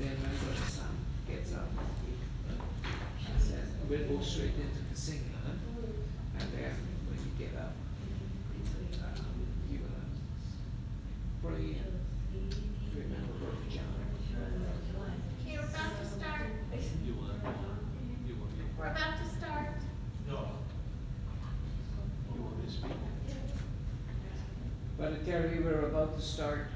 then when the sun gets up, she says, we'll go straight into the singer, and then when you get up, uh, you're gonna pray and remember Brother John. Okay, we're about to start. You want, you want, me- We're about to start. No. You want me to speak? Brother Terry, we're about to start.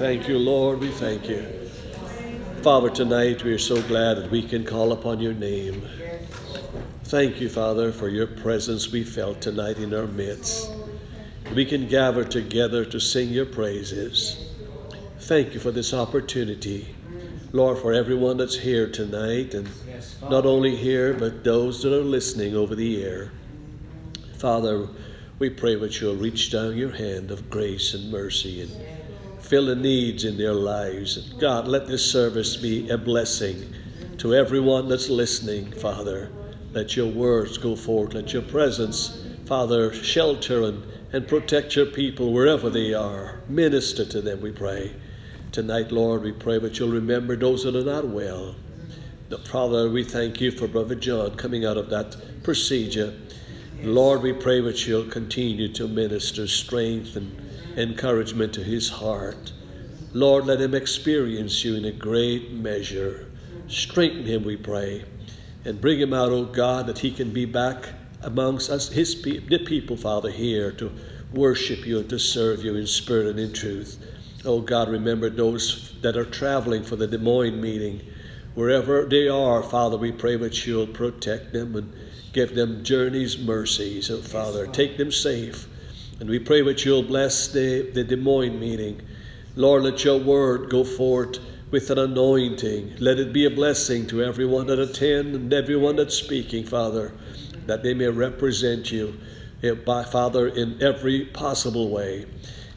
Thank you, Lord. We thank you. Father, tonight we are so glad that we can call upon your name. Thank you, Father, for your presence we felt tonight in our midst. We can gather together to sing your praises. Thank you for this opportunity. Lord, for everyone that's here tonight, and not only here, but those that are listening over the air. Father, we pray that you'll reach down your hand of grace and mercy and fill the needs in their lives. God, let this service be a blessing to everyone that's listening, Father. Let your words go forth. Let your presence, Father, shelter and, and protect your people wherever they are. Minister to them, we pray. Tonight, Lord, we pray that you'll remember those that are not well. Father, we thank you for Brother John coming out of that procedure. Lord, we pray that you'll continue to minister strength and encouragement to his heart. Lord, let him experience you in a great measure. Strengthen him, we pray, and bring him out, O oh God, that he can be back amongst us, his pe- the people, Father, here to worship you and to serve you in spirit and in truth. Oh God, remember those that are traveling for the Des Moines meeting. Wherever they are, Father, we pray that you'll protect them and give them journeys mercies. Oh Father, take them safe. And we pray that you'll bless the, the Des Moines meeting. Lord, let your word go forth with an anointing. Let it be a blessing to everyone that attend and everyone that's speaking, Father, that they may represent you, eh, by Father, in every possible way.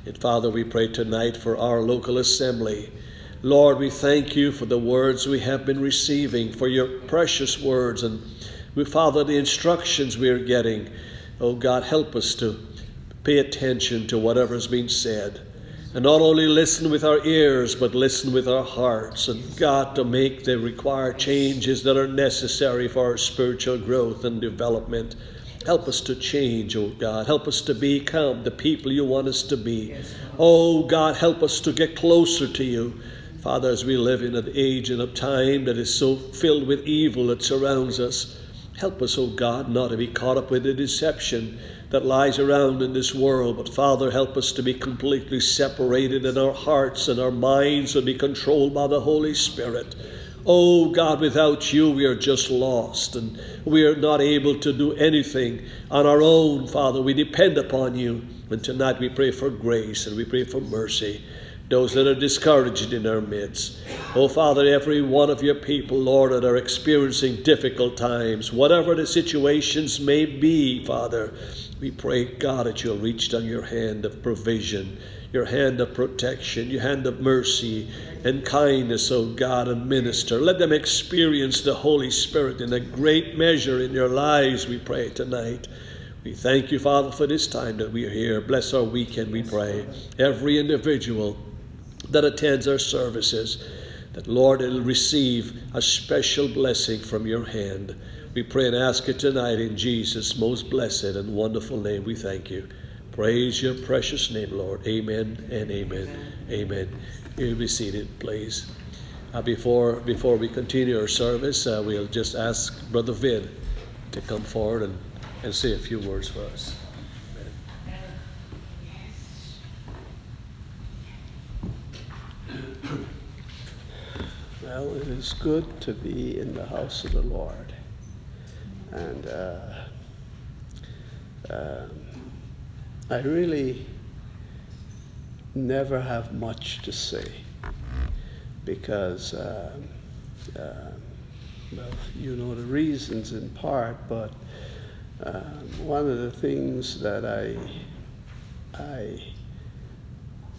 And Father, we pray tonight for our local assembly. Lord, we thank you for the words we have been receiving, for your precious words. And we, Father, the instructions we are getting. Oh God, help us to pay attention to whatever is being said. And not only listen with our ears, but listen with our hearts. And God, to make the required changes that are necessary for our spiritual growth and development. Help us to change, oh God. Help us to become the people you want us to be. Oh God, help us to get closer to you. Father, as we live in an age and a time that is so filled with evil that surrounds us, help us, oh God, not to be caught up with the deception that lies around in this world. But Father, help us to be completely separated in our hearts and our minds and be controlled by the Holy Spirit. Oh God, without you we are just lost and we are not able to do anything on our own, Father. We depend upon you. And tonight we pray for grace and we pray for mercy. Those that are discouraged in our midst. Oh Father, every one of your people, Lord, that are experiencing difficult times, whatever the situations may be, Father, we pray, God, that you'll reach down your hand of provision your hand of protection, your hand of mercy and kindness, O God, and minister. Let them experience the Holy Spirit in a great measure in their lives, we pray tonight. We thank you, Father, for this time that we are here. Bless our weekend, we pray. Every individual that attends our services, that, Lord, it'll receive a special blessing from your hand. We pray and ask it tonight in Jesus' most blessed and wonderful name. We thank you. Praise your precious name, Lord. Amen and amen. Amen. You'll be seated, please. Uh, before before we continue our service, uh, we'll just ask Brother Vid to come forward and, and say a few words for us. Well, it is good to be in the house of the Lord. And uh, um, I really never have much to say because, uh, uh, well, you know the reasons in part, but uh, one of the things that I, I,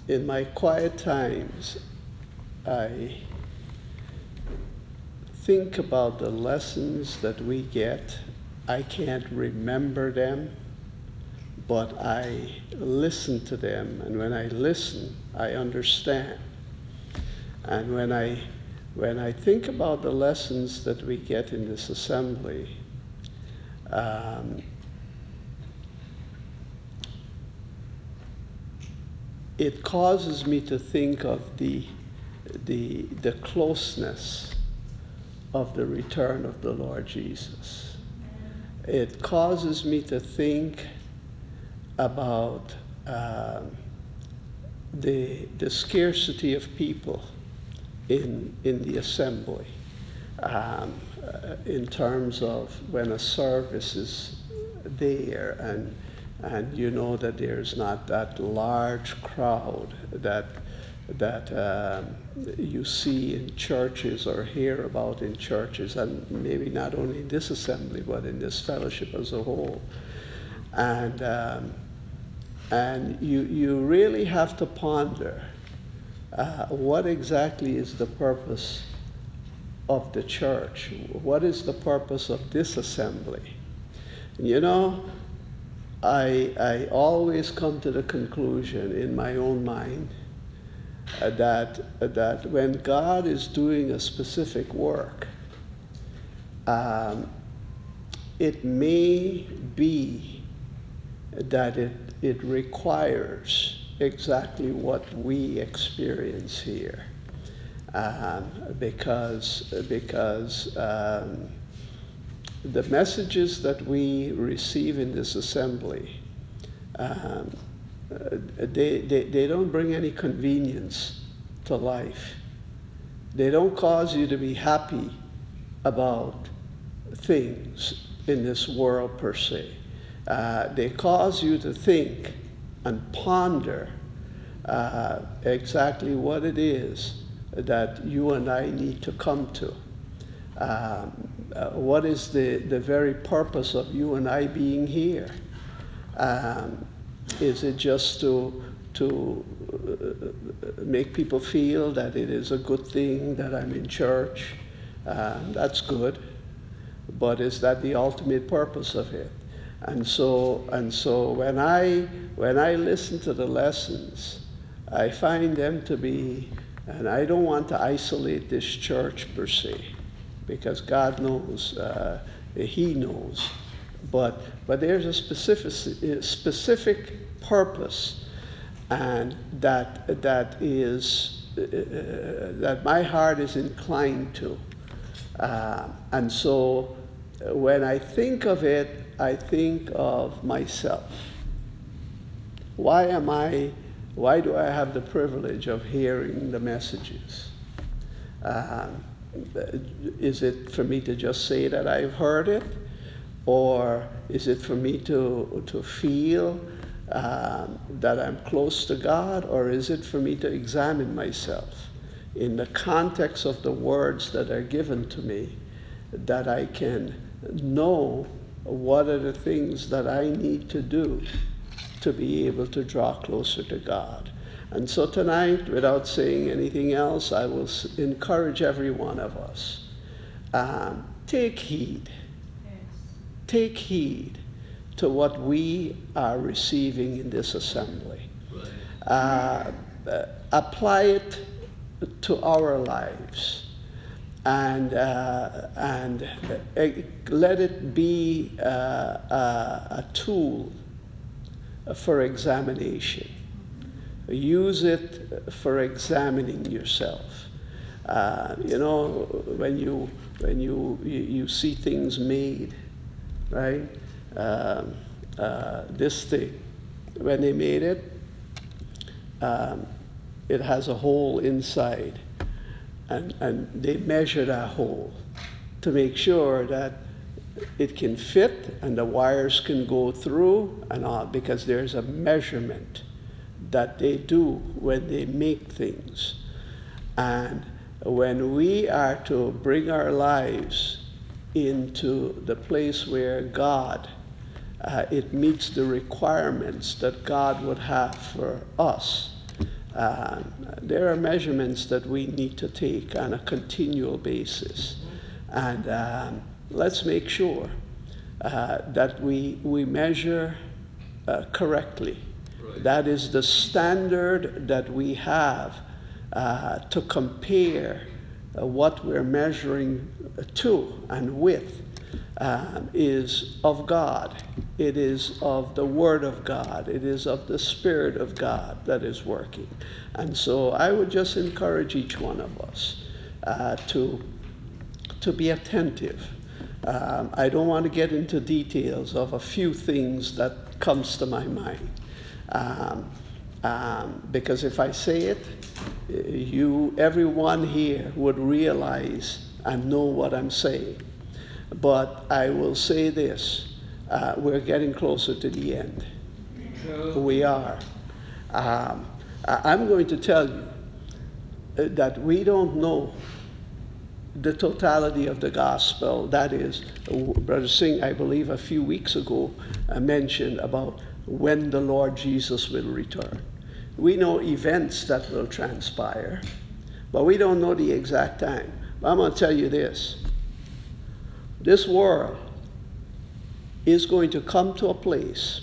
in my quiet times, I think about the lessons that we get. I can't remember them but I listen to them, and when I listen, I understand. And when I, when I think about the lessons that we get in this assembly, um, it causes me to think of the, the, the closeness of the return of the Lord Jesus. It causes me to think about um, the, the scarcity of people in, in the assembly um, uh, in terms of when a service is there and, and you know that there's not that large crowd that, that um, you see in churches or hear about in churches, and maybe not only in this assembly, but in this fellowship as a whole. And, um, and you, you really have to ponder uh, what exactly is the purpose of the church? What is the purpose of this assembly? You know, I, I always come to the conclusion in my own mind that, uh, that when God is doing a specific work, um, it may be that it, it requires exactly what we experience here. Um, because because um, the messages that we receive in this assembly, um, uh, they, they, they don't bring any convenience to life. They don't cause you to be happy about things in this world per se. Uh, they cause you to think and ponder uh, exactly what it is that you and I need to come to. Um, uh, what is the, the very purpose of you and I being here? Um, is it just to, to uh, make people feel that it is a good thing that I'm in church? Uh, that's good. But is that the ultimate purpose of it? And so, and so when, I, when I listen to the lessons, I find them to be, and I don't want to isolate this church per se, because God knows, uh, He knows. But, but there's a specific, specific purpose, and that, that is, uh, that my heart is inclined to. Uh, and so when I think of it, I think of myself. Why am I, why do I have the privilege of hearing the messages? Um, is it for me to just say that I've heard it? Or is it for me to, to feel um, that I'm close to God? Or is it for me to examine myself in the context of the words that are given to me that I can know what are the things that I need to do to be able to draw closer to God. And so tonight, without saying anything else, I will encourage every one of us um, take heed. Take heed to what we are receiving in this assembly. Uh, uh, apply it to our lives and, uh, and uh, let it be uh, a, a tool for examination. Use it for examining yourself. Uh, you know, when you when you, you, you see things made, right? Um, uh, this thing, when they made it, um, it has a hole inside and, and they measure that hole to make sure that it can fit and the wires can go through and all because there's a measurement that they do when they make things. And when we are to bring our lives into the place where God, uh, it meets the requirements that God would have for us uh, there are measurements that we need to take on a continual basis. And um, let's make sure uh, that we, we measure uh, correctly. Right. That is the standard that we have uh, to compare what we're measuring to and with um, is of God. It is of the Word of God. It is of the Spirit of God that is working. And so I would just encourage each one of us uh, to, to be attentive. Um, I don't want to get into details of a few things that comes to my mind. Um, um, because if I say it, you, everyone here would realize and know what I'm saying. But I will say this uh, we're getting closer to the end. We are. Um, I- I'm going to tell you uh, that we don't know the totality of the gospel. That is, Brother Singh, I believe a few weeks ago, uh, mentioned about when the Lord Jesus will return. We know events that will transpire, but we don't know the exact time. But I'm going to tell you this this world is going to come to a place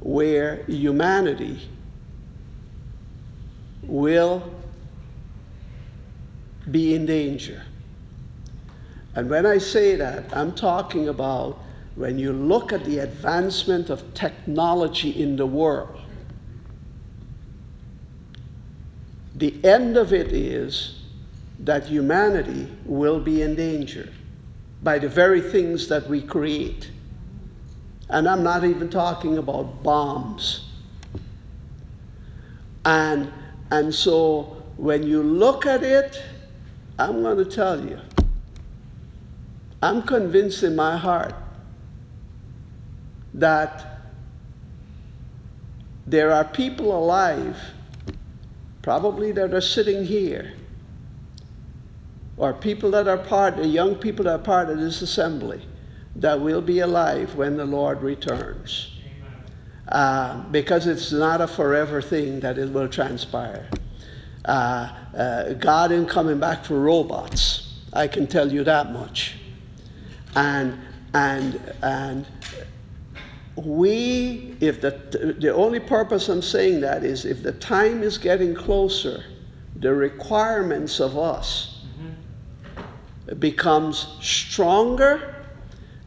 where humanity will be in danger. And when I say that, I'm talking about when you look at the advancement of technology in the world, the end of it is that humanity will be endangered by the very things that we create. And I'm not even talking about bombs. And, and so when you look at it, I'm going to tell you, I'm convinced in my heart that there are people alive, probably that are sitting here, or people that are part, the young people that are part of this assembly, that will be alive when the Lord returns. Uh, because it's not a forever thing that it will transpire. Uh, uh, God ain't coming back for robots. I can tell you that much. And and and we, if the the only purpose I'm saying that is if the time is getting closer, the requirements of us becomes stronger,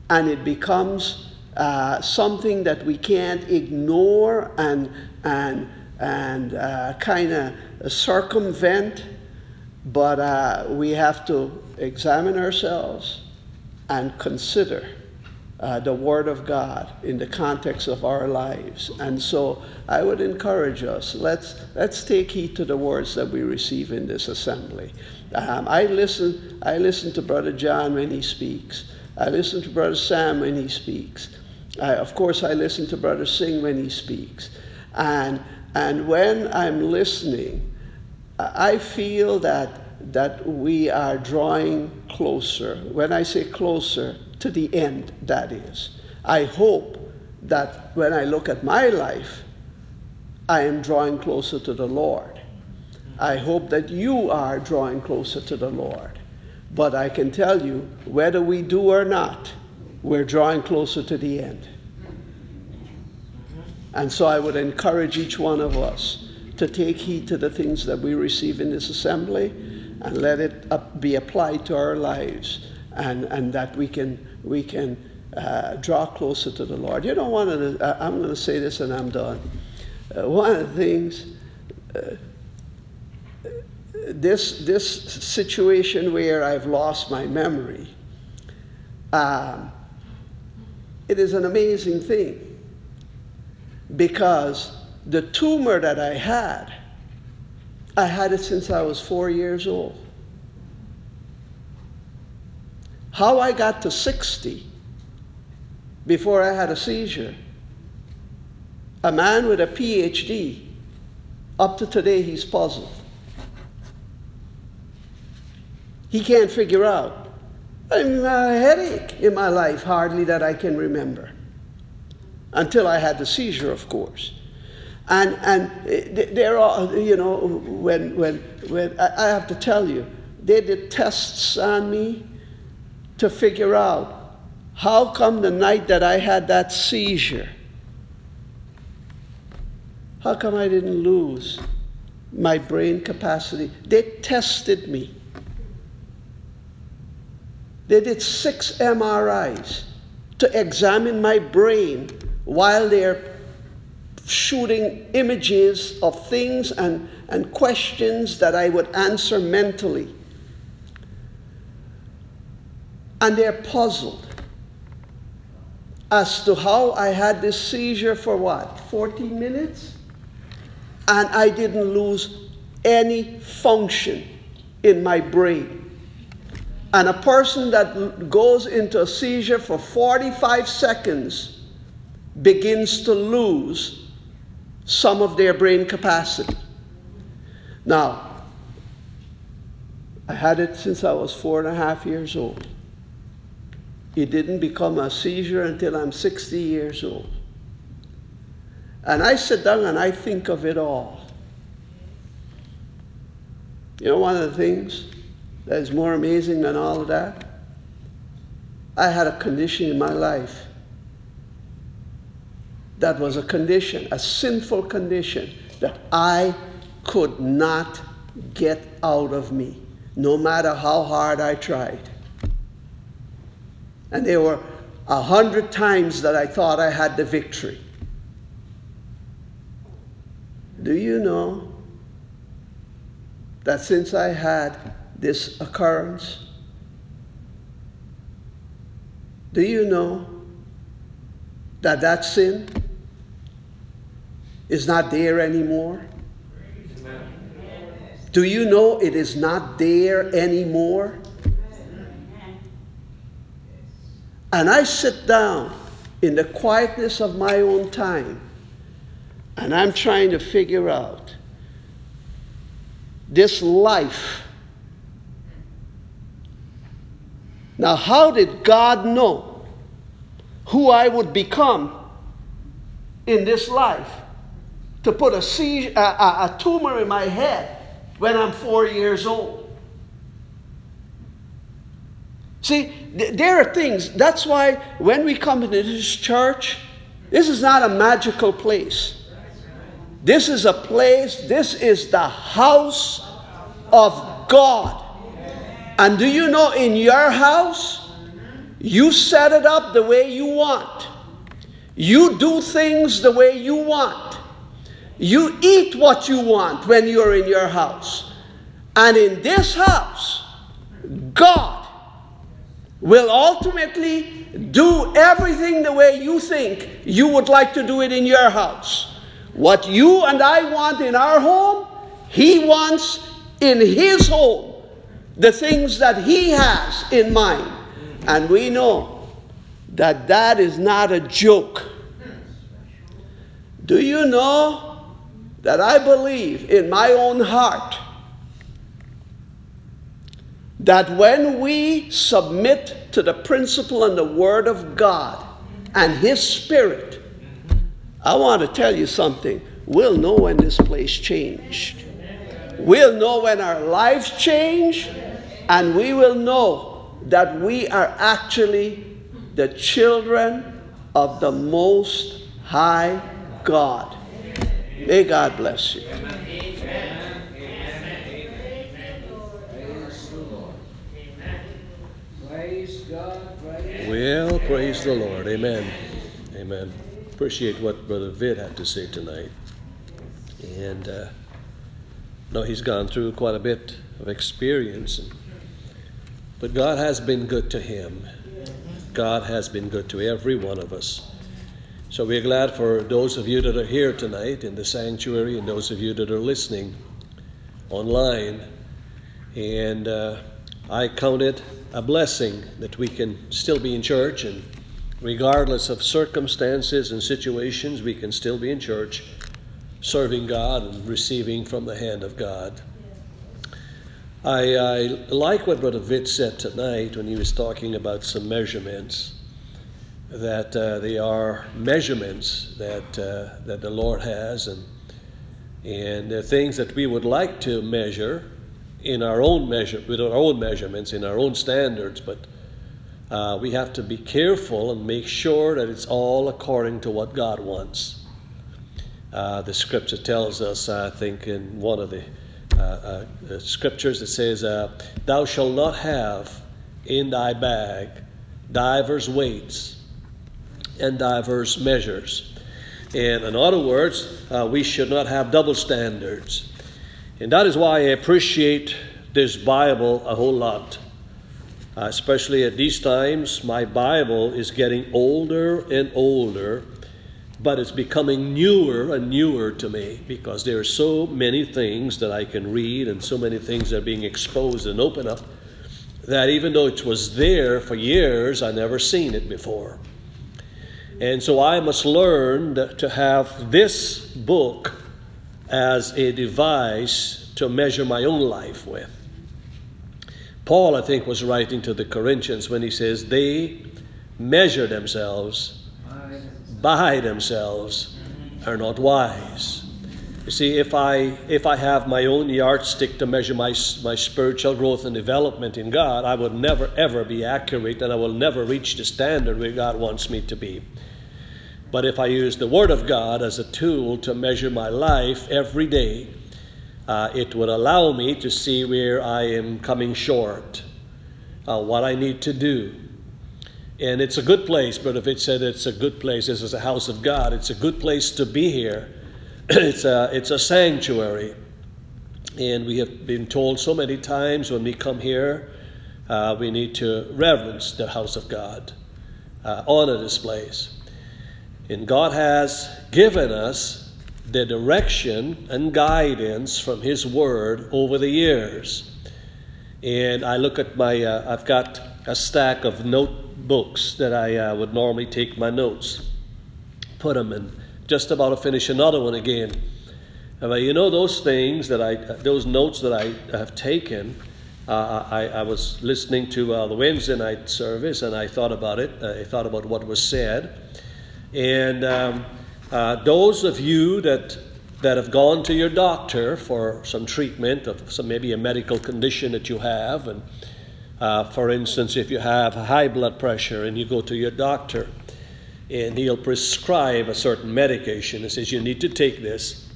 and it becomes uh, something that we can't ignore and and and uh, kind of circumvent, but uh, we have to examine ourselves and consider uh, the Word of God in the context of our lives. And so I would encourage us let's, let's take heed to the words that we receive in this assembly. Um, I, listen, I listen to Brother John when he speaks, I listen to Brother Sam when he speaks. I, of course, I listen to Brother Singh when he speaks. And, and when I'm listening, I feel that that we are drawing closer. When I say closer, to the end, that is. I hope that when I look at my life, I am drawing closer to the Lord. I hope that you are drawing closer to the Lord. But I can tell you, whether we do or not, we're drawing closer to the end. And so I would encourage each one of us to take heed to the things that we receive in this assembly and let it be applied to our lives and, and that we can, we can uh, draw closer to the Lord. You know, one of the, I'm going to say this and I'm done. Uh, one of the things, uh, this, this situation where I've lost my memory, um, it is an amazing thing because the tumor that I had, I had it since I was four years old. How I got to 60 before I had a seizure, a man with a PhD, up to today, he's puzzled. He can't figure out. I'm a headache in my life, hardly that I can remember. Until I had the seizure, of course. And, and eh, there are, you know, when, when, when I have to tell you, they did tests on me to figure out how come the night that I had that seizure, how come I didn't lose my brain capacity? They tested me. They did six MRIs to examine my brain while they're shooting images of things and, and questions that I would answer mentally. And they're puzzled as to how I had this seizure for what, 40 minutes? And I didn't lose any function in my brain. And a person that goes into a seizure for 45 seconds begins to lose some of their brain capacity. Now, I had it since I was four and a half years old. It didn't become a seizure until I'm 60 years old. And I sit down and I think of it all. You know, one of the things that is more amazing than all of that? I had a condition in my life that was a condition, a sinful condition that I could not get out of me, no matter how hard I tried. And there were a hundred times that I thought I had the victory. Do you know that since I had this occurrence, do you know that that sin is not there anymore? Do you know it is not there anymore? And I sit down in the quietness of my own time and I'm trying to figure out this life. Now, how did God know who I would become in this life? To put a, seizure, a, a, tumor in my head when I'm four years old. See, th- there are things, that's why when we come into this church, this is not a magical place. This is a place, this is the house of God. And do you know in your house, you set it up the way you want, you do things the way you want, you eat what you want when you're in your house. And in this house, God will ultimately do everything the way you think you would like to do it in your house. What you and I want in our home, He wants in His home. The things that He has in mind. And we know that that is not a joke. Do you know that I believe in my own heart that when we submit to the principle and the Word of God and His Spirit, I want to tell you something. We'll know when this place changed. We'll know when our lives change, and we will know that we are actually the children of the Most High God. May God bless you. Praise God, praise Well, praise the Lord. Amen. Amen. Appreciate what Brother Vid had to say tonight. And uh, no, he's gone through quite a bit of experience. But God has been good to him. God has been good to every one of us. So we're glad for those of you that are here tonight in the sanctuary and those of you that are listening online. And uh, I count it a blessing that we can still be in church and regardless of circumstances and situations, we can still be in church serving God and receiving from the hand of God. I, I like what Brother Vid said tonight when he was talking about some measurements, that uh, they are measurements that, uh, that the Lord has, and, and the things that we would like to measure in our own measure, with our own measurements, in our own standards, but uh, we have to be careful and make sure that it's all according to what God wants. Uh, the scripture tells us, I think, in one of the, uh, uh scriptures, it says, uh, Thou shalt not have in thy bag divers weights and divers measures. And in other words, uh, we should not have double standards. And that is why I appreciate this Bible a whole lot. Uh, especially at these times, my Bible is getting older and older, but it's becoming newer and newer to me because there are so many things that I can read and so many things that are being exposed and open up that even though it was there for years, I never seen it before. And so I must learn to have this book as a device to measure my own life with. Paul, I think, was writing to the Corinthians when he says, They measure themselves by themselves, are not wise. You see, if I, if I have my own yardstick to measure my, my spiritual growth and development in God, I will never, ever be accurate and I will never reach the standard where God wants me to be. But if I use the Word of God as a tool to measure my life every day, uh, it would allow me to see where I am coming short, uh, what I need to do. And it's a good place, but if it said it's a good place, this is a house of God, it's a good place to be here. it's, a, it's a sanctuary. And we have been told so many times when we come here, uh, we need to reverence the house of God, uh, honor this place. And God has given us the direction and guidance from His Word over the years. And I look at my, uh, I've got a stack of notebooks that I uh, would normally take my notes, put them in, just about to finish another one again. But you know, those things that I, those notes that I have taken, uh, I, I, was listening to uh, the Wednesday night service and I thought about it. I thought about what was said. And um, uh, those of you that that have gone to your doctor for some treatment of some maybe a medical condition that you have, and uh, for instance, if you have high blood pressure and you go to your doctor, and he'll prescribe a certain medication and says you need to take this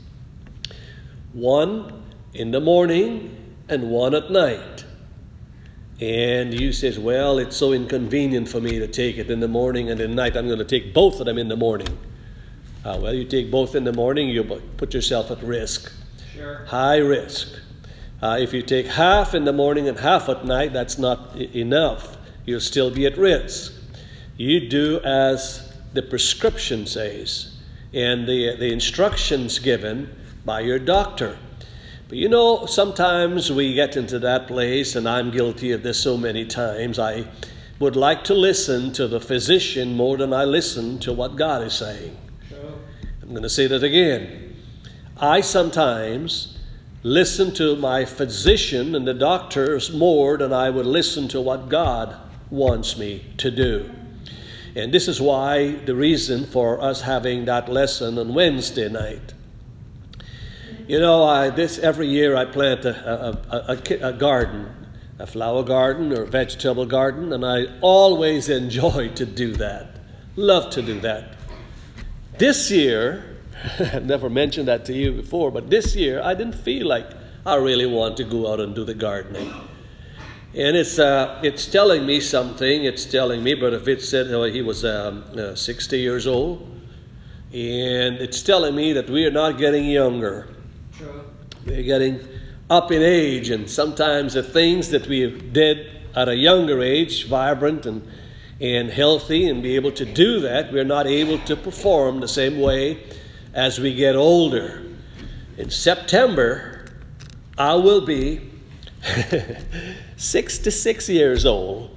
one in the morning and one at night. And you says, well, it's so inconvenient for me to take it in the morning and at night. I'm going to take both of them in the morning. Uh, well, you take both in the morning, you put yourself at risk. Sure. High risk. Uh, if you take half in the morning and half at night, that's not I- enough. You'll still be at risk. You do as the prescription says and the, the instructions given by your doctor. But you know, sometimes we get into that place, and I'm guilty of this so many times. I would like to listen to the physician more than I listen to what God is saying. I'm going to say that again. I sometimes listen to my physician and the doctors more than I would listen to what God wants me to do. And this is why the reason for us having that lesson on Wednesday night. You know, I, this every year I plant a, a, a, a garden, a flower garden or vegetable garden, and I always enjoy to do that. Love to do that. This year, I've never mentioned that to you before, but this year I didn't feel like I really want to go out and do the gardening. And it's, uh, it's telling me something. It's telling me, Brother Fitz said oh, he was um, uh, 60 years old. And it's telling me that we are not getting younger. We're getting up in age, and sometimes the things that we did at a younger age, vibrant and, and healthy, and be able to do that, we're not able to perform the same way as we get older. In September, I will be 66 years old.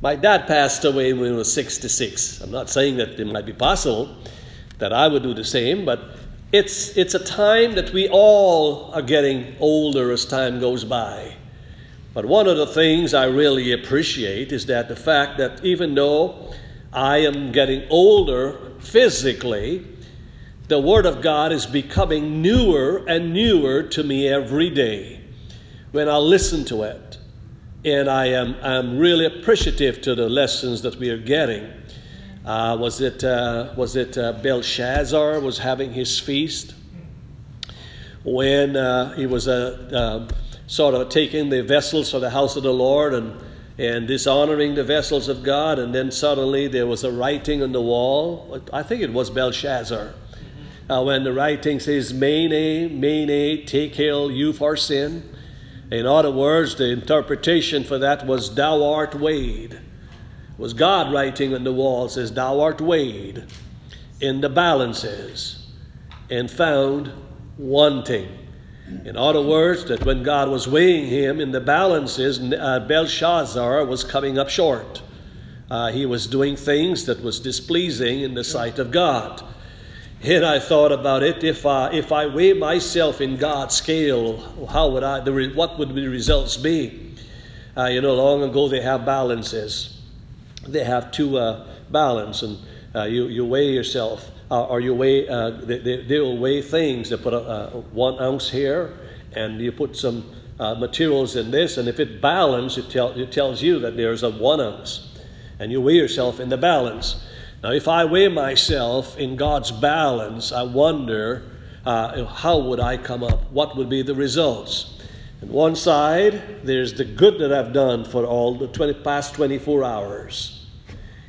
My dad passed away when he was 66. I'm not saying that it might be possible that I would do the same, but it's, it's a time that we all are getting older as time goes by. But one of the things I really appreciate is that the fact that even though I am getting older physically, the Word of God is becoming newer and newer to me every day when I listen to it. And I am I'm really appreciative to the lessons that we are getting. Uh, was it, uh, was it uh, Belshazzar was having his feast? When uh, he was uh, sort of taking the vessels for the house of the Lord and, and dishonoring the vessels of God, and then suddenly there was a writing on the wall. I think it was Belshazzar. Uh, when the writing says, Mene, Mene, Tekel, Upharsin. In other words, the interpretation for that was thou art weighed. Was God writing on the wall says thou art weighed in the balances and found wanting. In other words, that when God was weighing him in the balances, uh, Belshazzar was coming up short. Uh, he was doing things that was displeasing in the sight of God. And I thought about it. If I, if I weigh myself in God's scale, how would I? The what would the results be? Uh, you know, long ago they have balances. They have two uh, balance, and uh, you you weigh yourself, uh, or you weigh. Uh, they, they, they will weigh things. They put a, a one ounce here, and you put some uh, materials in this, and if it balances it, tell, it tells you that there's a one ounce, and you weigh yourself in the balance. Now, if I weigh myself in God's balance, I wonder uh, how would I come up? What would be the results? On one side, there's the good that I've done for all the 20, past 24 hours.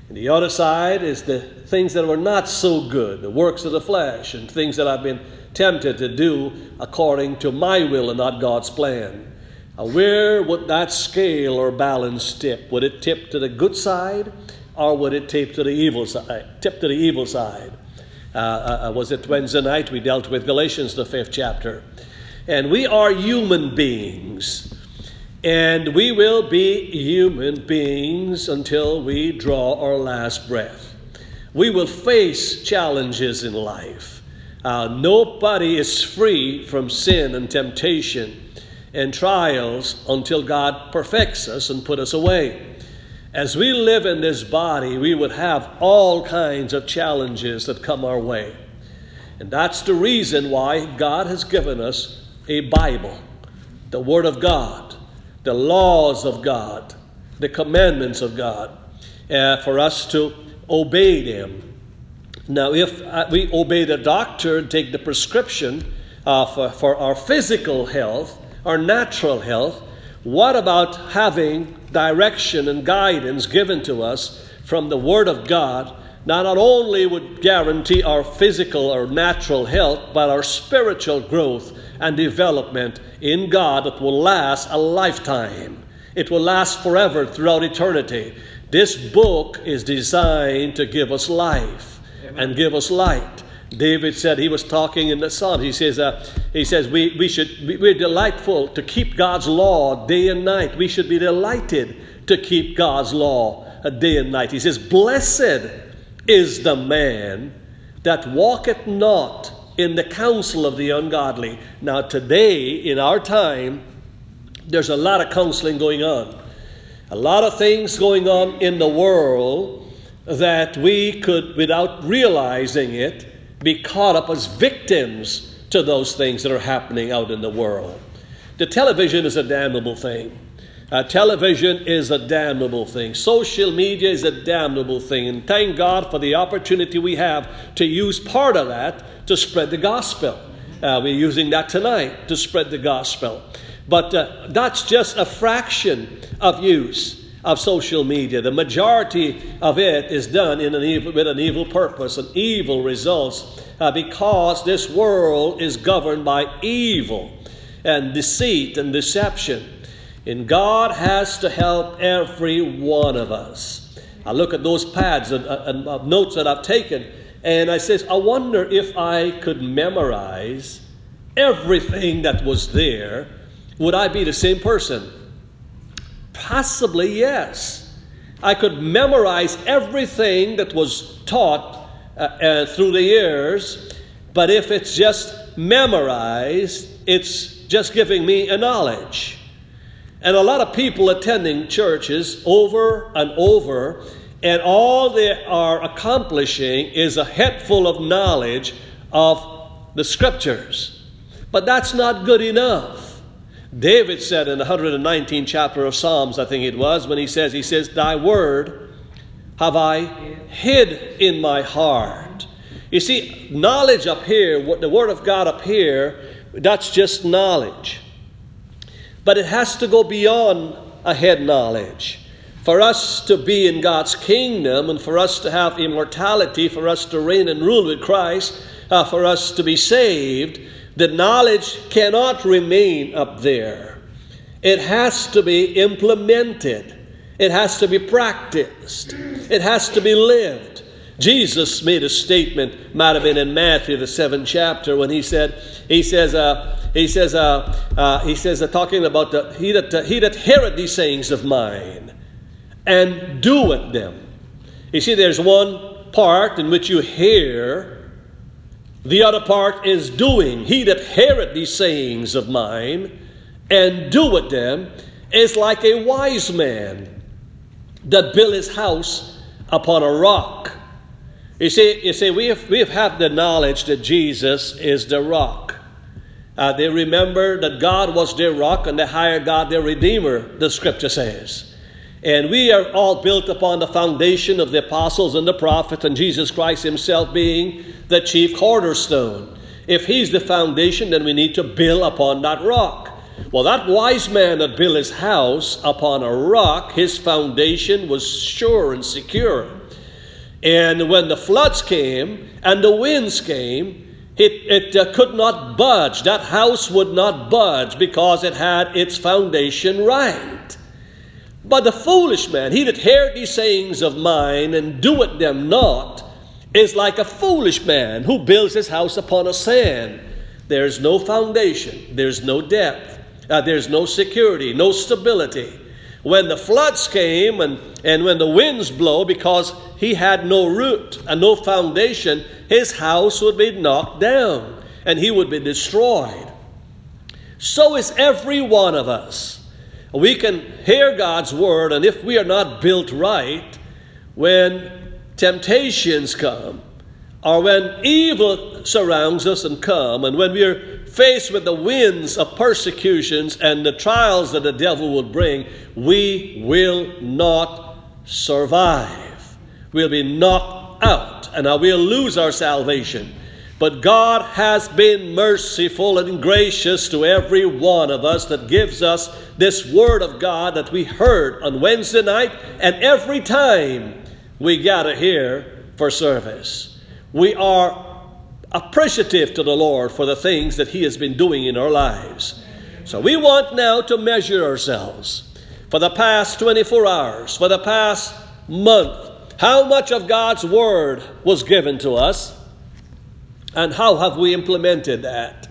And the other side is the things that were not so good, the works of the flesh, and things that I've been tempted to do according to my will and not God's plan. Now, where would that scale or balance tip? Would it tip to the good side? or would it tip to the evil side? Tip to the evil side. Uh, uh, was it Wednesday night we dealt with Galatians, the fifth chapter? And we are human beings, and we will be human beings until we draw our last breath. We will face challenges in life. Uh, nobody is free from sin and temptation and trials until God perfects us and put us away. As we live in this body, we would have all kinds of challenges that come our way. And that's the reason why God has given us a Bible, the Word of God, the laws of God, the commandments of God, uh, for us to obey them. Now, if uh, we obey the doctor and take the prescription uh, for, for our physical health, our natural health, what about having direction and guidance given to us from the Word of God? Not only would guarantee our physical or natural health, but our spiritual growth and development in God that will last a lifetime. It will last forever throughout eternity. This book is designed to give us life Amen. and give us light. David said he was talking in the Psalm. He says, uh, he says we, we should, we're delightful to keep God's law day and night. We should be delighted to keep God's law uh, day and night. He says, Blessed is the man that walketh not in the counsel of the ungodly. Now, today, in our time, there's a lot of counseling going on. A lot of things going on in the world that we could, without realizing it, be caught up as victims to those things that are happening out in the world. The television is a damnable thing. Uh, television is a damnable thing. Social media is a damnable thing. And thank God for the opportunity we have to use part of that to spread the gospel. Uh, we're using that tonight to spread the gospel. But uh, that's just a fraction of use of social media. The majority of it is done in an evil, with an evil purpose and evil results uh, because this world is governed by evil and deceit and deception. And God has to help every one of us. I look at those pads and, and, and notes that I've taken, and I says, I wonder if I could memorize everything that was there, would I be the same person? Possibly, yes. I could memorize everything that was taught uh, uh, through the years, but if it's just memorized, it's just giving me a knowledge. And a lot of people attending churches over and over, and all they are accomplishing is a head full of knowledge of the scriptures. But that's not good enough. David said in the 119th chapter of Psalms, I think it was, when he says, He says, Thy word have I hid in my heart. You see, knowledge up here, what the word of God up here, that's just knowledge. But it has to go beyond a head knowledge. For us to be in God's kingdom and for us to have immortality, for us to reign and rule with Christ, uh, for us to be saved, the knowledge cannot remain up there. it has to be implemented, it has to be practiced, it has to be lived. Jesus made a statement, might have been in Matthew, the seventh chapter, when he said, he says, uh, he says, uh, uh, he says, uh, talking about the, he that uh, he that heareth these sayings of mine and doeth them. You see, there's one part in which you hear, the other part is doing. He that heareth these sayings of mine and doeth them is like a wise man that built his house upon a rock. You see, you see, we have we have had the knowledge that Jesus is the rock. Uh, they remember that God was their rock and they hired God their redeemer. The Scripture says. And we are all built upon the foundation of the apostles and the prophets, and Jesus Christ Himself being the chief cornerstone. If He's the foundation, then we need to build upon that rock. Well, that wise man that built his house upon a rock, his foundation was sure and secure. And when the floods came and the winds came, it, it uh, could not budge. That house would not budge because it had its foundation right. But the foolish man, he that heareth these sayings of mine and doeth them not, is like a foolish man who builds his house upon a sand. There's no foundation, there's no depth, uh, there's no security, no stability. When the floods came and, and when the winds blow, because he had no root and no foundation, his house would be knocked down and he would be destroyed. So is every one of us. We can hear God's word, and if we are not built right, when temptations come, or when evil surrounds us and come, and when we are faced with the winds of persecutions and the trials that the devil will bring, we will not survive. We'll be knocked out, and we'll lose our salvation. But God has been merciful and gracious to every one of us that gives us this Word of God that we heard on Wednesday night and every time we gather here for service. We are appreciative to the Lord for the things that He has been doing in our lives. So we want now to measure ourselves for the past 24 hours, for the past month. How much of God's Word was given to us? And how have we implemented that?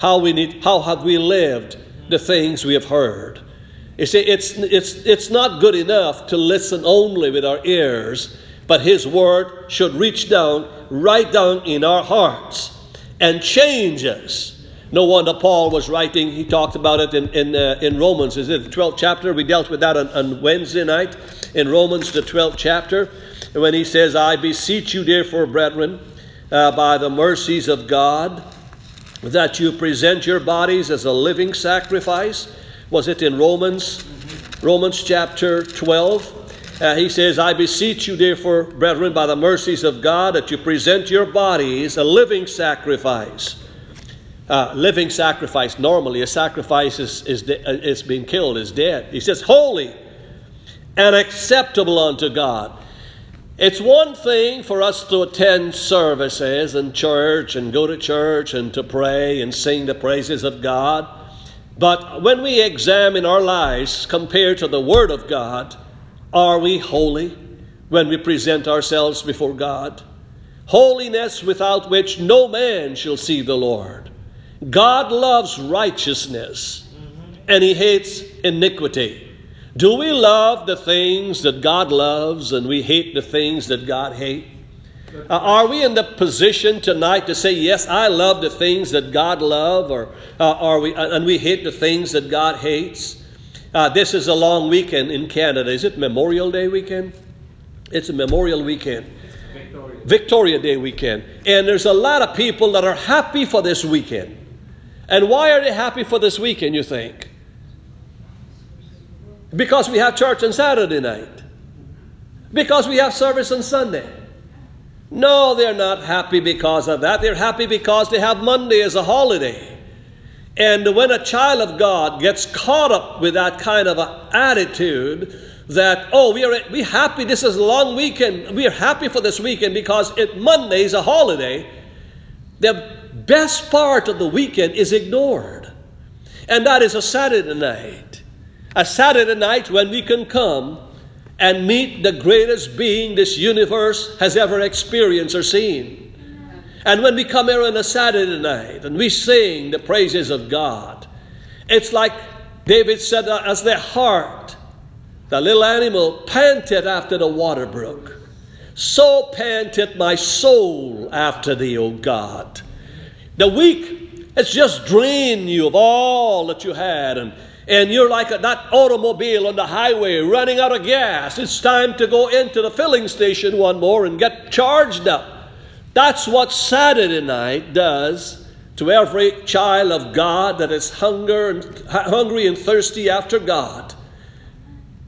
How, we need, how have we lived the things we have heard? You see, it's, it's, it's not good enough to listen only with our ears, but His Word should reach down, right down in our hearts, and change us. No wonder Paul was writing, he talked about it in, in, uh, in Romans. Is it the 12th chapter? We dealt with that on, on Wednesday night in Romans, the 12th chapter, when he says, I beseech you, therefore, brethren, uh, by the mercies of God that you present your bodies as a living sacrifice. Was it in Romans? Romans chapter 12. Uh, he says, I beseech you, therefore, brethren, by the mercies of God, that you present your bodies a living sacrifice. Uh, living sacrifice, normally, a sacrifice is, is, de- is being killed, is dead. He says, holy and acceptable unto God. It's one thing for us to attend services in church and go to church and to pray and sing the praises of God. But when we examine our lives compared to the Word of God, are we holy when we present ourselves before God? Holiness without which no man shall see the Lord. God loves righteousness and He hates iniquity. Do we love the things that God loves and we hate the things that God hates? Uh, are we in the position tonight to say, yes, I love the things that God loves, or uh, are we, uh, and we hate the things that God hates? Uh, this is a long weekend in Canada. Is it Memorial Day weekend? It's a Memorial weekend. Victoria. Victoria Day weekend. And there's a lot of people that are happy for this weekend. And why are they happy for this weekend, you think? Because we have church on Saturday night. Because we have service on Sunday. No, they're not happy because of that. They're happy because they have Monday as a holiday. And when a child of God gets caught up with that kind of attitude, that oh we are we happy this is a long weekend we are happy for this weekend because it Monday is a holiday the best part of the weekend is ignored and that is a Saturday night A Saturday night when we can come and meet the greatest being this universe has ever experienced or seen. And when we come here on a Saturday night and we sing the praises of God, it's like David said, uh, as the hart, the little animal, panted after the water brook, so panted my soul after thee, O God. The week, it's just drained you of all that you had, and, and you're like a, that automobile on the highway running out of gas. It's time to go into the filling station one more and get charged up. That's what Saturday night does to every child of God that is hunger and, hungry and thirsty after God.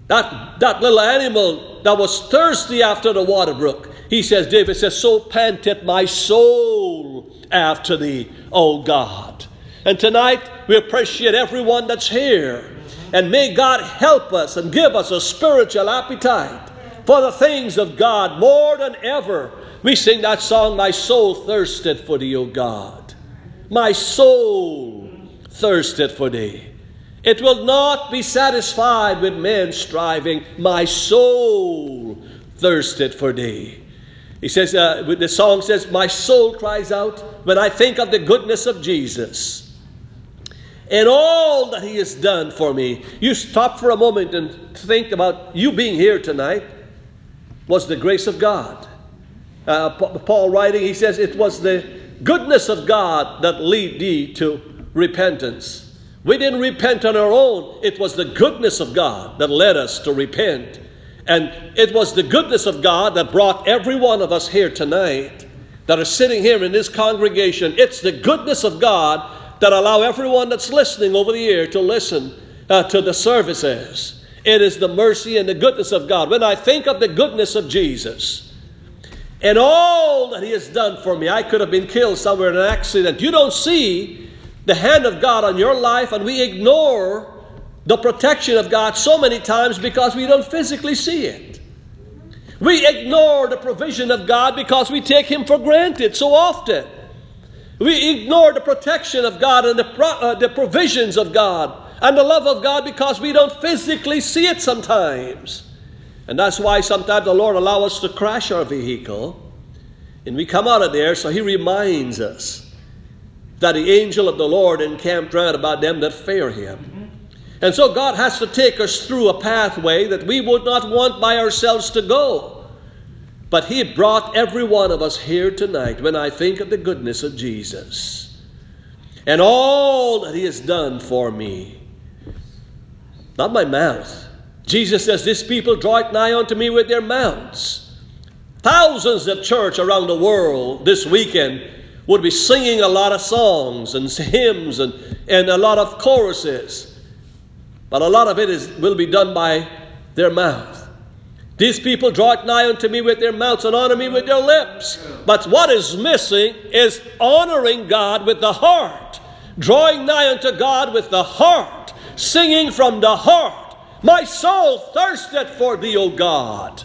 That, that little animal that was thirsty after the water brook, he says, David says, So panted my soul after thee, O God. And tonight we appreciate everyone that's here. And may God help us and give us a spiritual appetite for the things of God more than ever we sing that song, My soul thirsted for thee, O God. My soul thirsted for thee. It will not be satisfied with men striving. My soul thirsted for thee. He says, uh, the song says, My soul cries out when I think of the goodness of Jesus and all that he has done for me. You stop for a moment and think about you being here tonight was the grace of God uh, Paul writing, he says, It was the goodness of God that lead thee to repentance. We didn't repent on our own, it was the goodness of God that led us to repent. And it was the goodness of God that brought every one of us here tonight that are sitting here in this congregation. It's the goodness of God that allow everyone that's listening over the ear to listen uh, to the services. It is the mercy and the goodness of God. When I think of the goodness of Jesus, and all that He has done for me. I could have been killed somewhere in an accident. You don't see the hand of God on your life, and we ignore the protection of God so many times because we don't physically see it. We ignore the provision of God because we take Him for granted so often. We ignore the protection of God and the, pro- uh, the provisions of God and the love of God because we don't physically see it sometimes. And that's why sometimes the Lord allows us to crash our vehicle and we come out of there, so He reminds us that the angel of the Lord encamped round about them that fear Him. And so God has to take us through a pathway that we would not want by ourselves to go. But He brought every one of us here tonight when I think of the goodness of Jesus and all that He has done for me. Not my mouth, Jesus says, This people draw it nigh unto me with their mouths. Thousands of church around the world this weekend would be singing a lot of songs and hymns and, and a lot of choruses. But a lot of it is, will be done by their mouth. These people draw it nigh unto me with their mouths and honor me with their lips. But what is missing is honoring God with the heart, drawing nigh unto God with the heart, singing from the heart. My soul thirsted for thee, O God.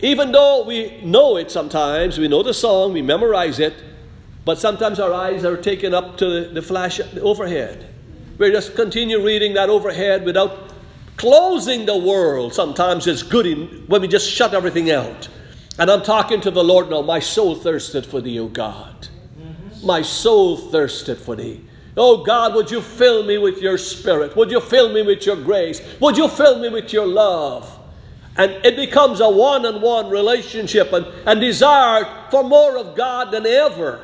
Even though we know it sometimes, we know the song, we memorize it, but sometimes our eyes are taken up to the, the flash overhead. We just continue reading that overhead without closing the world. Sometimes it's good in, when we just shut everything out. And I'm talking to the Lord now. My soul thirsted for thee, O God. My soul thirsted for thee. Oh God, would you fill me with your spirit? Would you fill me with your grace? Would you fill me with your love? And it becomes a one on one relationship and, and desire for more of God than ever.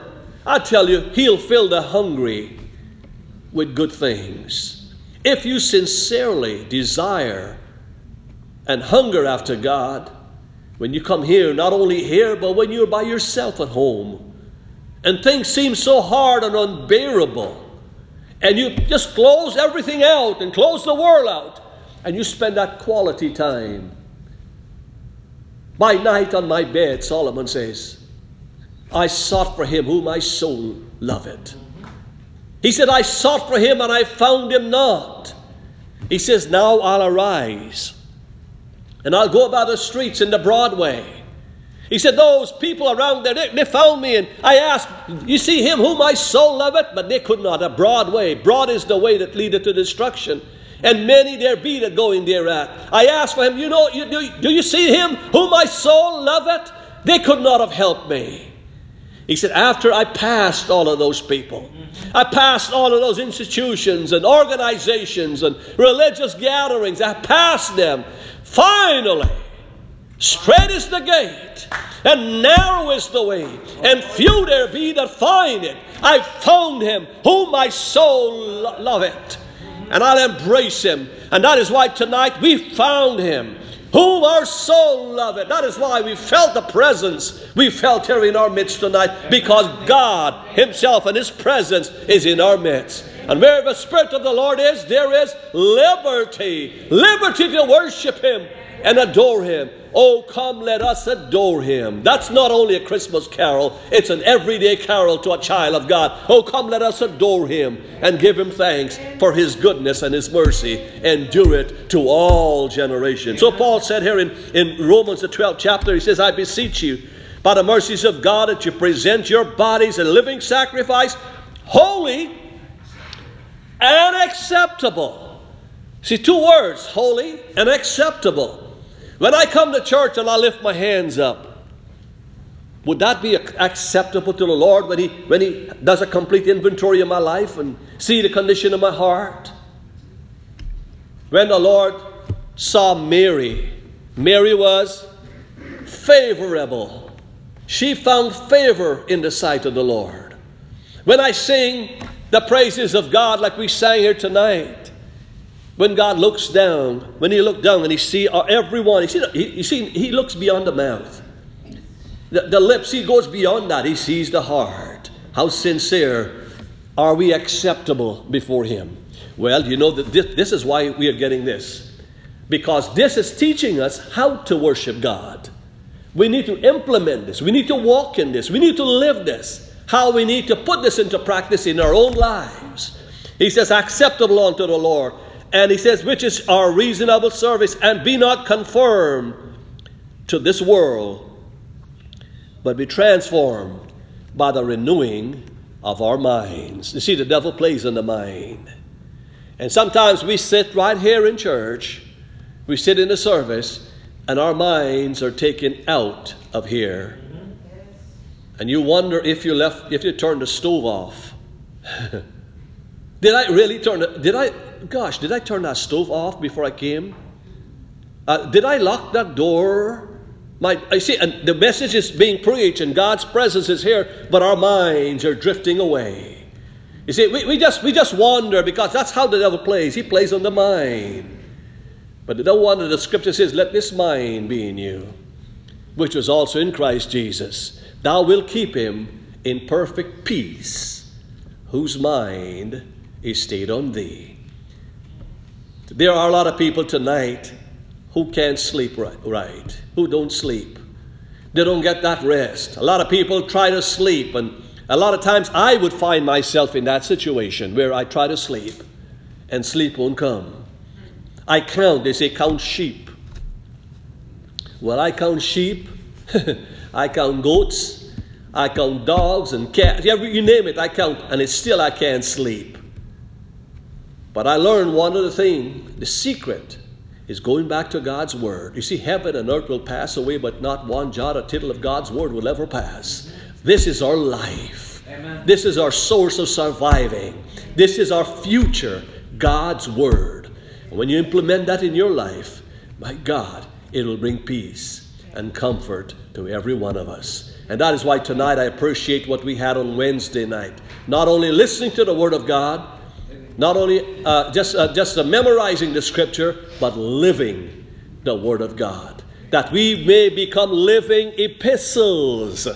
I tell you, He'll fill the hungry with good things. If you sincerely desire and hunger after God, when you come here, not only here, but when you're by yourself at home, and things seem so hard and unbearable, and you just close everything out and close the world out, and you spend that quality time. By night on my bed, Solomon says, I sought for him whom my soul loved. He said, I sought for him and I found him not. He says, Now I'll arise and I'll go about the streets in the Broadway He said, Those people around there, they, they, found me, and I asked, You see him whom my soul loveth? But they could not. A broad way. Broad is the way that leadeth to destruction. And many there be that go in thereat. I asked for him, You know, you, do, do you see him whom my soul loveth? They could not have helped me. He said, After I passed all of those people, I passed all of those institutions and organizations and religious gatherings, I passed them. Finally, Straight is the gate, and narrow is the way, and few there be that find it. I found him, whom my soul lo- loveth, and I'll embrace him. And that is why tonight we found him, whom our soul loveth. That is why we felt the presence we felt here in our midst tonight, because God Himself and His presence is in our midst. And where the Spirit of the Lord is, there is liberty. Liberty to worship Him and adore Him. Oh, come, let us adore him. That's not only a Christmas carol, it's an everyday carol to a child of God. Oh, come, let us adore him and give him thanks for his goodness and his mercy. Endure it to all generations. So, Paul said here in, in Romans, the 12th chapter, he says, I beseech you, by the mercies of God, that you present your bodies a living sacrifice, holy and acceptable. See, two words holy and acceptable. When I come to church and I lift my hands up, would that be acceptable to the Lord when He, when he does a complete inventory of my life and see the condition of my heart? When the Lord saw Mary, Mary was favorable. She found favor in the sight of the Lord. When I sing the praises of God like we sang here tonight, when God looks down, when He looks down and He see uh, everyone, He see, he, see, He looks beyond the mouth, the, the lips. He goes beyond that. He sees the heart. How sincere are we acceptable before Him? Well, you know that this, this is why we are getting this, because this is teaching us how to worship God. We need to implement this. We need to walk in this. We need to live this. How we need to put this into practice in our own lives. He says, acceptable unto the Lord. And he says, which is our reasonable service, and be not conformed to this world, but be transformed by the renewing of our minds. You see, the devil plays in the mind. And sometimes we sit right here in church, we sit in the service, and our minds are taken out of here. And you wonder if you left, if you turned the stove off. did I really turn it? Did I? gosh, did I turn that stove off before I came? Uh, did I lock that door? My, I see, and the message is being preached, and God's presence is here, but our minds are drifting away. You see, we, we just we just wander because that's how the devil plays. He plays on the mind. But the no wonder the scripture says, "Let this mind be in you, which was also in Christ Jesus. Thou wilt keep him in perfect peace, whose mind is stayed on thee." There are a lot of people tonight who can't sleep right, right, who don't sleep. They don't get that rest. A lot of people try to sleep, and a lot of times I would find myself in that situation where I try to sleep and sleep won't come. I count, they say, count sheep. Well, I count sheep, I count goats, I count dogs and cats, yeah, you name it, I count, and it's still I can't sleep. But I learned one other thing the secret is going back to God's Word. You see, heaven and earth will pass away, but not one jot or tittle of God's Word will ever pass. This is our life. Amen. This is our source of surviving. This is our future, God's Word. And when you implement that in your life, my God, it will bring peace and comfort to every one of us. And that is why tonight I appreciate what we had on Wednesday night. Not only listening to the Word of God, not only uh, just, uh, just uh, memorizing the scripture, but living the Word of God. That we may become living epistles,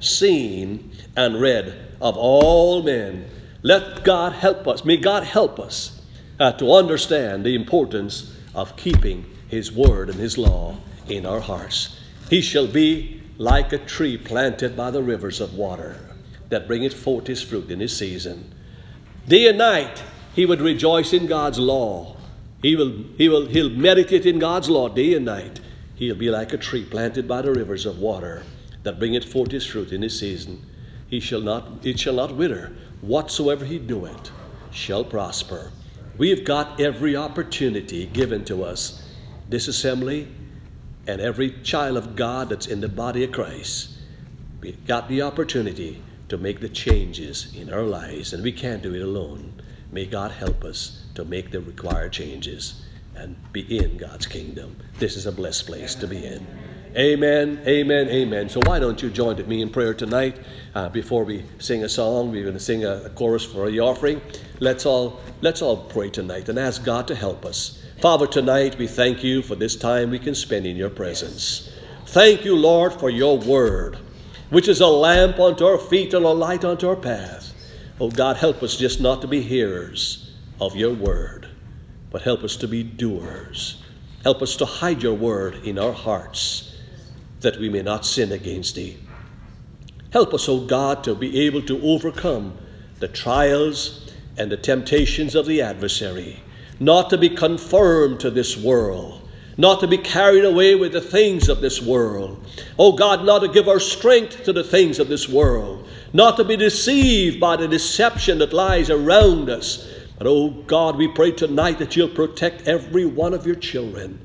seen and read of all men. Let God help us. May God help us uh, to understand the importance of keeping His Word and His law in our hearts. He shall be like a tree planted by the rivers of water that bringeth forth his fruit in his season. Day and night he would rejoice in God's law. He will, he will, he'll meditate in God's law day and night. He'll be like a tree planted by the rivers of water that bringeth forth his fruit in his season. He shall not, it shall not wither. Whatsoever he doeth shall prosper. We've got every opportunity given to us, this assembly, and every child of God that's in the body of Christ. We've got the opportunity to make the changes in our lives, and we can't do it alone. May God help us to make the required changes and be in God's kingdom. This is a blessed place to be in. Amen, amen, amen. So why don't you join me in prayer tonight? Uh, before we sing a song, we're going to sing a, a chorus for the offering. Let's all let's all pray tonight and ask God to help us. Father, tonight we thank you for this time we can spend in your presence. Thank you, Lord, for your word, which is a lamp unto our feet and a light unto our path. Oh God, help us just not to be hearers of your word, but help us to be doers. Help us to hide your word in our hearts that we may not sin against thee. Help us, O God, to be able to overcome the trials and the temptations of the adversary, not to be conformed to this world, not to be carried away with the things of this world. O God, not to give our strength to the things of this world, not to be deceived by the deception that lies around us. But, oh God, we pray tonight that you'll protect every one of your children.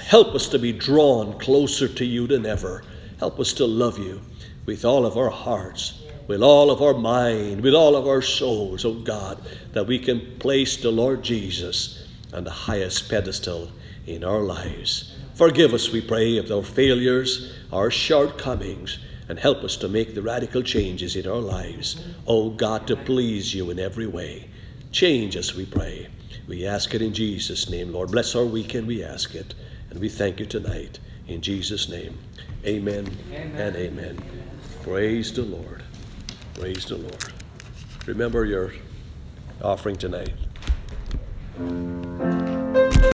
Help us to be drawn closer to you than ever. Help us to love you with all of our hearts, with all of our mind, with all of our souls, oh God, that we can place the Lord Jesus on the highest pedestal in our lives. Forgive us, we pray, of our failures, our shortcomings, and help us to make the radical changes in our lives, oh God, to please you in every way. Change us, we pray. We ask it in Jesus' name, Lord. Bless our weekend, we ask it. And we thank you tonight in Jesus' name. Amen, Amen. and amen. Praise the Lord. Praise the Lord. Remember your offering tonight. Thank you.